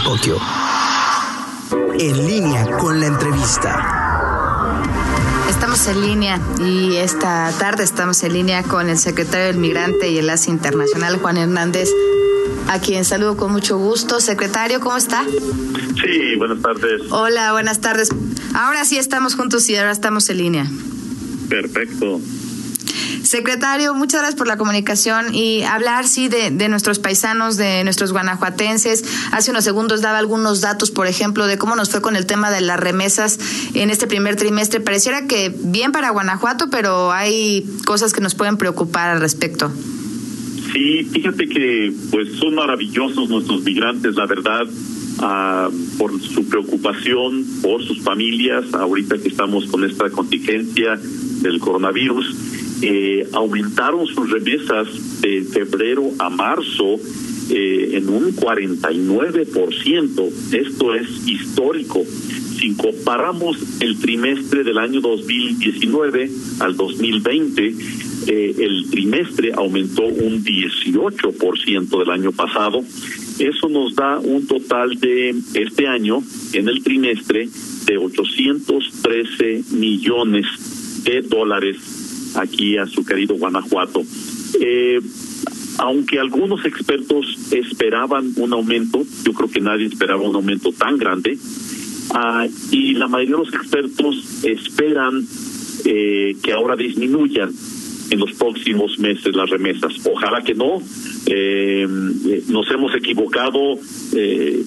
Marcotio. En línea con la entrevista. Estamos en línea y esta tarde estamos en línea con el secretario del Migrante y el Enlace Internacional, Juan Hernández, a quien saludo con mucho gusto. Secretario, ¿cómo está? Sí, buenas tardes. Hola, buenas tardes. Ahora sí estamos juntos y ahora estamos en línea. Perfecto. Secretario, muchas gracias por la comunicación y hablar, sí, de, nuestros paisanos, de nuestros guanajuatenses. Hace unos segundos daba algunos datos, por ejemplo, de cómo nos fue con el tema de las remesas en este primer trimestre. Pareciera que bien para Guanajuato, pero hay cosas que nos pueden preocupar al respecto. Sí, fíjate que pues son maravillosos nuestros migrantes, la verdad. Uh, por su preocupación por sus familias, ahorita que estamos con esta contingencia del coronavirus, eh, aumentaron sus remesas de febrero a marzo eh, en un 49%. Esto es histórico. Si comparamos el trimestre del año 2019 al 2020, eh, el trimestre aumentó un 18% del año pasado. Eso nos da un total de este año, en el trimestre, de 813 millones de dólares aquí a su querido Guanajuato. Eh, aunque algunos expertos esperaban un aumento, yo creo que nadie esperaba un aumento tan grande, uh, y la mayoría de los expertos esperan eh, que ahora disminuyan en los próximos meses las remesas. Ojalá que no. Eh, nos hemos equivocado eh,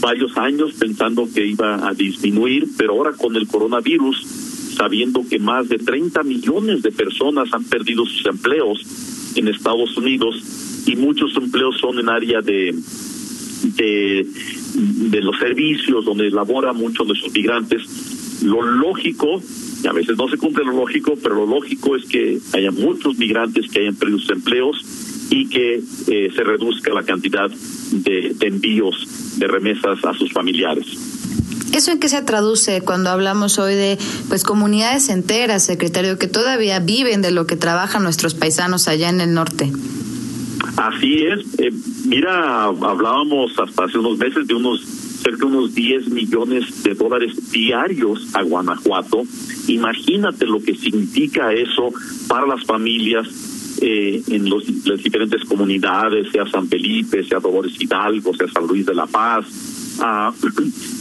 varios años pensando que iba a disminuir, pero ahora con el coronavirus sabiendo que más de 30 millones de personas han perdido sus empleos en Estados Unidos y muchos empleos son en área de de, los servicios donde labora muchos de sus migrantes. Lo lógico, y a veces no se cumple lo lógico, pero lo lógico es que haya muchos migrantes que hayan perdido sus empleos y que eh, se reduzca la cantidad de envíos de remesas a sus familiares. ¿Eso en qué se traduce cuando hablamos hoy de pues comunidades enteras, secretario, que todavía viven de lo que trabajan nuestros paisanos allá en el norte? Así es. Eh, mira, hablábamos hasta hace unos meses de unos cerca de unos 10 millones de dólares diarios a Guanajuato. Imagínate lo que significa eso para las familias eh, en los, las diferentes comunidades, sea San Felipe, sea Dolores Hidalgo, sea San Luis de la Paz, Uh,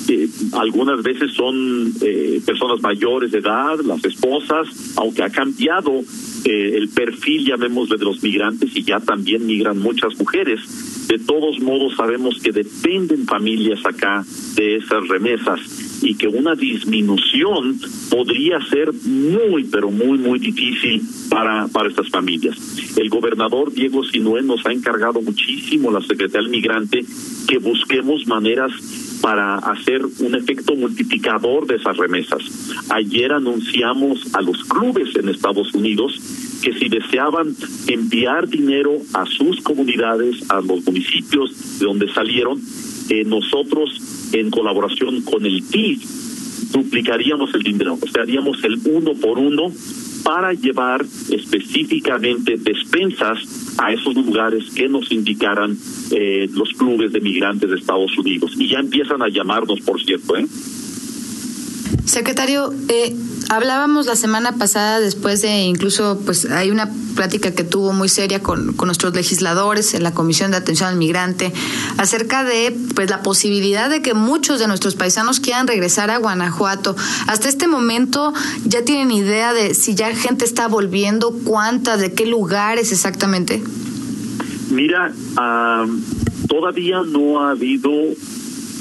eh, algunas veces son eh, personas mayores de edad, las esposas, aunque ha cambiado eh, el perfil, llamémosle, de los migrantes y ya también migran muchas mujeres. De todos modos, sabemos que dependen familias acá de esas remesas y que una disminución podría ser muy, pero muy, muy difícil para, para estas familias. El gobernador Diego Sinué nos ha encargado muchísimo, la Secretaría del Migrante, que busquemos maneras para hacer un efecto multiplicador de esas remesas. Ayer anunciamos a los clubes en Estados Unidos que si deseaban enviar dinero a sus comunidades, a los municipios de donde salieron, eh, nosotros en colaboración con el TIF duplicaríamos el dinero, o sea, haríamos el uno por uno para llevar específicamente despensas a esos lugares que nos indicaran eh, los clubes de migrantes de Estados Unidos. Y ya empiezan a llamarnos, por cierto. ¿eh? Secretario, eh, hablábamos la semana pasada, después de incluso, pues hay una plática que tuvo muy seria con, nuestros legisladores en la Comisión de Atención al Migrante acerca de pues la posibilidad de que muchos de nuestros paisanos quieran regresar a Guanajuato. Hasta este momento ya tienen idea de si ya gente está volviendo, cuántas, de qué lugares exactamente. Mira, uh, todavía no ha habido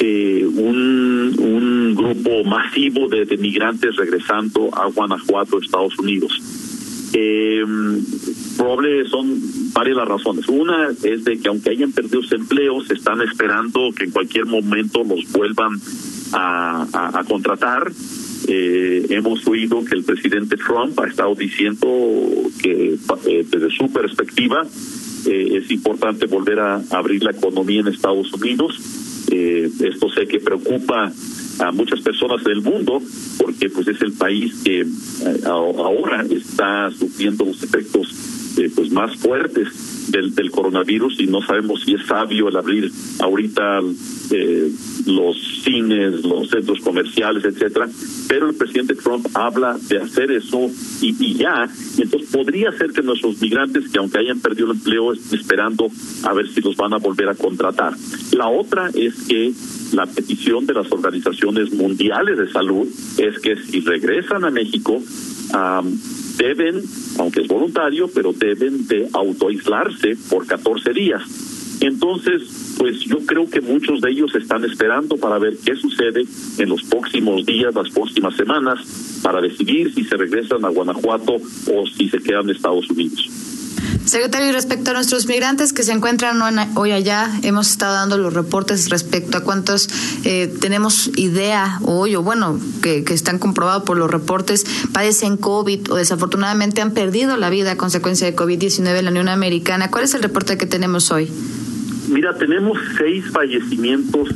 eh, un, un grupo masivo de, migrantes regresando a Guanajuato, Estados Unidos. Eh, probable son varias las razones. Una es de que aunque hayan perdido sus empleos, están esperando que en cualquier momento los vuelvan a contratar. Eh, hemos oído que el presidente Trump ha estado diciendo que eh, desde su perspectiva eh, es importante volver a abrir la economía en Estados Unidos. Eh, esto sé que preocupa a muchas personas del mundo porque pues es el país que eh, ahora está sufriendo los efectos eh, pues más fuertes del, del coronavirus y no sabemos si es sabio el abrir ahorita eh, los cines, los centros comerciales, etcétera, pero el presidente Trump habla de hacer eso y, y ya, entonces podría ser que nuestros migrantes que aunque hayan perdido el empleo estén esperando a ver si los van a volver a contratar. La otra es que la petición de las organizaciones mundiales de salud es que si regresan a México deben, aunque es voluntario, pero deben de autoaislarse por 14 días. Entonces, pues yo creo que muchos de ellos están esperando para ver qué sucede en los próximos días, las próximas semanas, para decidir si se regresan a Guanajuato o si se quedan en Estados Unidos. Secretario, y respecto a nuestros migrantes que se encuentran hoy allá, hemos estado dando los reportes respecto a cuántos eh, tenemos idea hoy, o bueno, que, que están comprobados por los reportes, padecen COVID o desafortunadamente han perdido la vida a consecuencia de COVID-19 en la Unión Americana. ¿Cuál es el reporte que tenemos hoy? Mira, tenemos seis fallecimientos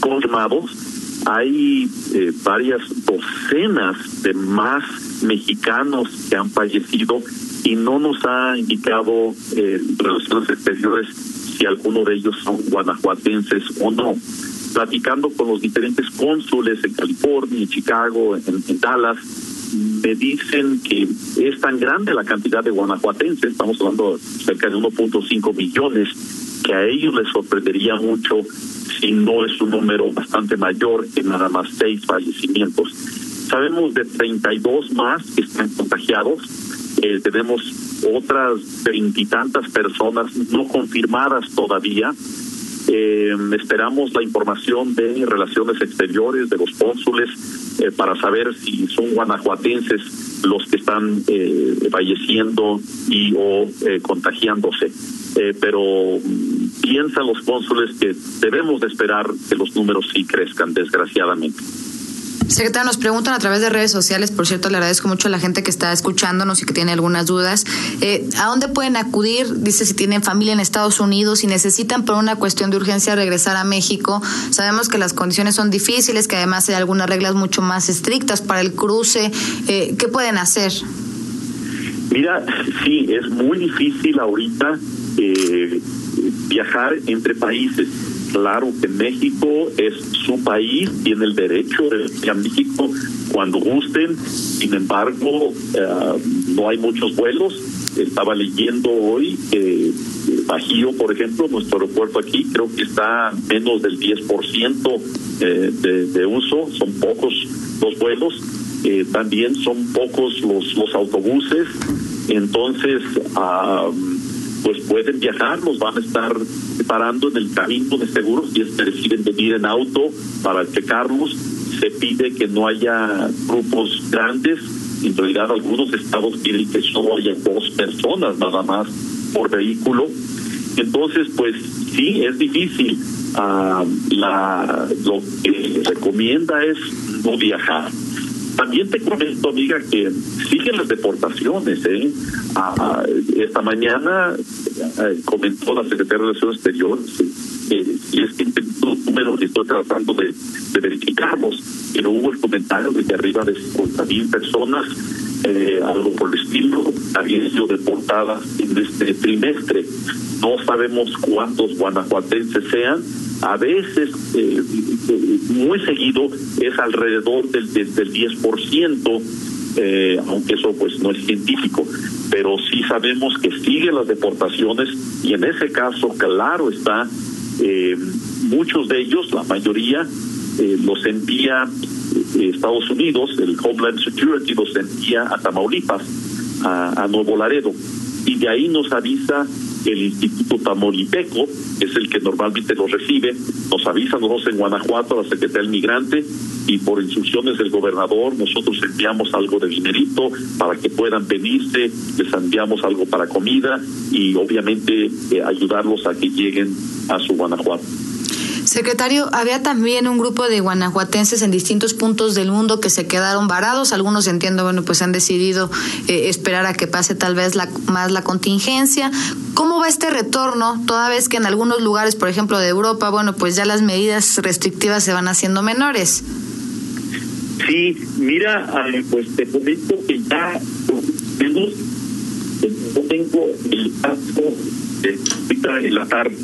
confirmados. Hay eh, varias docenas de más mexicanos que han fallecido y no nos ha indicado eh, Relaciones Exteriores si alguno de ellos son guanajuatenses o no. Platicando con los diferentes cónsules en California, en Chicago, en, Dallas, me dicen que es tan grande la cantidad de guanajuatenses, estamos hablando cerca de 1.5 millones, que a ellos les sorprendería mucho si no es un número bastante mayor que nada más seis fallecimientos. Sabemos de 32 más que están contagiados, eh, tenemos otras veintitantas personas no confirmadas todavía. Eh, esperamos la información de Relaciones Exteriores, de los cónsules, eh, para saber si son guanajuatenses los que están eh, falleciendo y o contagiándose. Pero mm, piensan los cónsules que debemos de esperar que los números sí crezcan, desgraciadamente. Secretario, nos preguntan a través de redes sociales, por cierto, le agradezco mucho a la gente que está escuchándonos y que tiene algunas dudas. Eh, ¿A dónde pueden acudir? Dice si tienen familia en Estados Unidos, si necesitan por una cuestión de urgencia regresar a México. Sabemos que las condiciones son difíciles, que además hay algunas reglas mucho más estrictas para el cruce. Eh, ¿Qué pueden hacer? Mira, sí, es muy difícil ahorita eh, viajar entre países Claro que México es su país, tiene el derecho de a México cuando gusten, sin embargo, eh, no hay muchos vuelos. Estaba leyendo hoy que Bajío, por ejemplo, nuestro aeropuerto aquí, creo que está menos del 10% eh, de uso, son pocos los vuelos. Eh, también son pocos los, los autobuses, entonces uh, pues pueden viajar, los van a estar parando en el camino de seguros y deciden venir en auto para checarlos. Se pide que no haya grupos grandes. En realidad, algunos estados quieren que solo haya dos personas nada más por vehículo. Entonces, pues sí, es difícil. Ah, la, lo que recomienda es no viajar. También te comento, amiga, que siguen las deportaciones. ¿eh? Ah, esta mañana eh, comentó la Secretaría de Relaciones Exteriores, eh, y es que los números estoy tratando de, de verificarlos, pero hubo el comentario de que arriba de 50 mil personas, eh, algo por el estilo, habían sido deportadas en este trimestre. No sabemos cuántos guanajuatenses sean, a veces, eh, muy seguido, es alrededor del, del, del 10%, eh, aunque eso pues no es científico, pero sí sabemos que siguen las deportaciones y en ese caso, claro está, eh, muchos de ellos, la mayoría, eh, los envía eh, Estados Unidos, el Homeland Security los envía a Tamaulipas, a, a Nuevo Laredo, y de ahí nos avisa el Instituto Tamaulipeco, es el que normalmente los recibe, nos avisa nosotros en Guanajuato a la Secretaría del Migrante y por instrucciones del gobernador nosotros enviamos algo de dinerito para que puedan venirse, les enviamos algo para comida y obviamente eh, ayudarlos a que lleguen a su Guanajuato. Secretario, había también un grupo de guanajuatenses en distintos puntos del mundo que se quedaron varados. Algunos, entiendo, bueno, pues han decidido eh, esperar a que pase tal vez la, más la contingencia. ¿Cómo va este retorno? Toda vez que en algunos lugares, por ejemplo, de Europa, bueno, pues ya las medidas restrictivas se van haciendo menores. Sí, mira, pues te comento que ya Yo tengo el caso de en la tarde.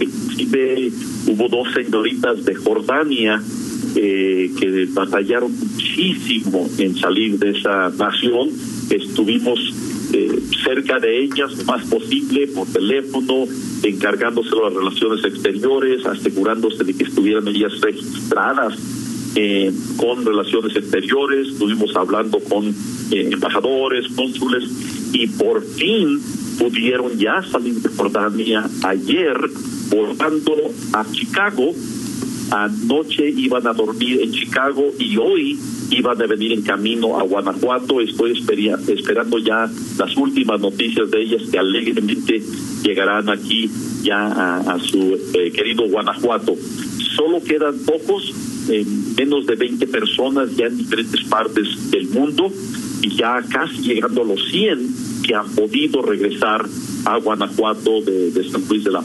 Inclusive hubo dos señoritas de Jordania eh, que batallaron muchísimo en salir de esa nación. Estuvimos eh, cerca de ellas lo más posible por teléfono, encargándose de las relaciones exteriores, asegurándose de que estuvieran ellas registradas eh, con relaciones exteriores, estuvimos hablando con eh, embajadores, cónsules y por fin pudieron ya salir de Jordania ayer volando a Chicago. Anoche iban a dormir en Chicago y hoy iban a venir en camino a Guanajuato. Estoy esperando ya las últimas noticias de ellas que alegremente llegarán aquí ya a, su eh, querido Guanajuato. Solo quedan pocos, eh, menos de 20 personas ya en diferentes partes del mundo y ya casi llegando a los 100 que han podido regresar a Guanajuato de, de San Luis de la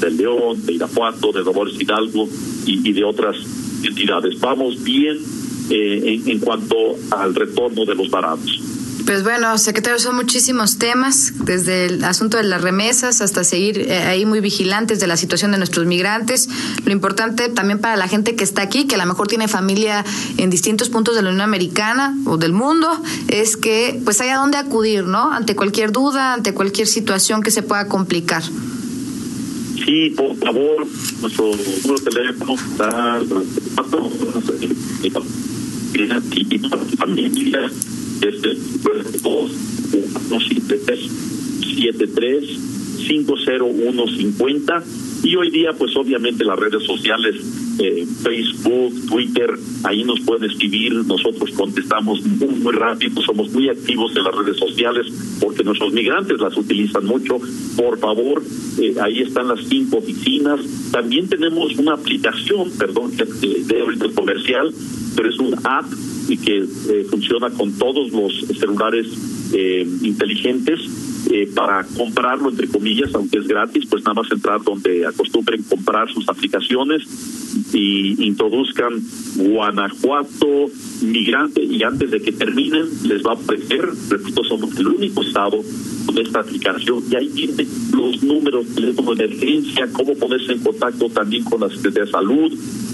de León, de Irapuato, de Dolores Hidalgo y, de otras entidades. Vamos bien eh, en, en, cuanto al retorno de los varados. Pues bueno, secretario, son muchísimos temas, desde el asunto de las remesas hasta seguir eh, ahí muy vigilantes de la situación de nuestros migrantes. Lo importante también para la gente que está aquí, que a lo mejor tiene familia en distintos puntos de la Unión Americana o del mundo, es que pues haya dónde acudir, ¿no? Ante cualquier duda, ante cualquier situación que se pueda complicar. Sí, por favor, nuestro número de teléfono está familia es el 2 73 50150 y hoy día pues obviamente las redes sociales eh, Facebook, Twitter, ahí nos pueden escribir, nosotros contestamos muy, muy rápido, somos muy activos en las redes sociales porque nuestros migrantes las utilizan mucho. Por favor, eh, ahí están las cinco oficinas. También tenemos una aplicación, perdón, que de ahorita comercial, pero es un app y que eh, funciona con todos los celulares eh, inteligentes eh, para comprarlo, entre comillas, aunque es gratis, pues nada más entrar donde acostumbren comprar sus aplicaciones y introduzcan Guanajuato migrante y antes de que terminen les va a aparecer, repito, somos el único estado con esta aplicación y ahí tienen los números, teléfono de emergencia, cómo ponerse en contacto también con la Secretaría de Salud,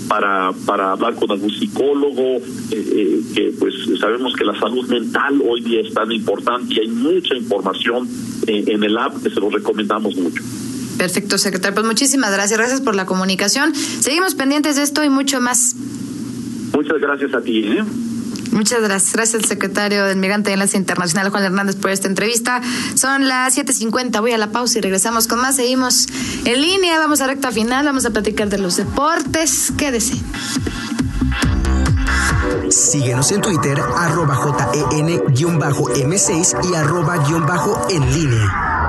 para, para hablar con algún psicólogo, eh, eh, que pues sabemos que la salud mental hoy día es tan importante y hay mucha información eh, en el app que se lo recomendamos mucho. Perfecto, secretario. Pues muchísimas gracias. Gracias por la comunicación. Seguimos pendientes de esto y mucho más. Muchas gracias a ti. ¿eh? Muchas gracias. Gracias al secretario del Migrante de Enlace Internacional, Juan Hernández, por esta entrevista. Son las 7.50. Voy a la pausa y regresamos con más. Seguimos en línea. Vamos a recta final. Vamos a platicar de los deportes. Quédese. Síguenos en Twitter, arroba JEN-M6 y arroba-en línea.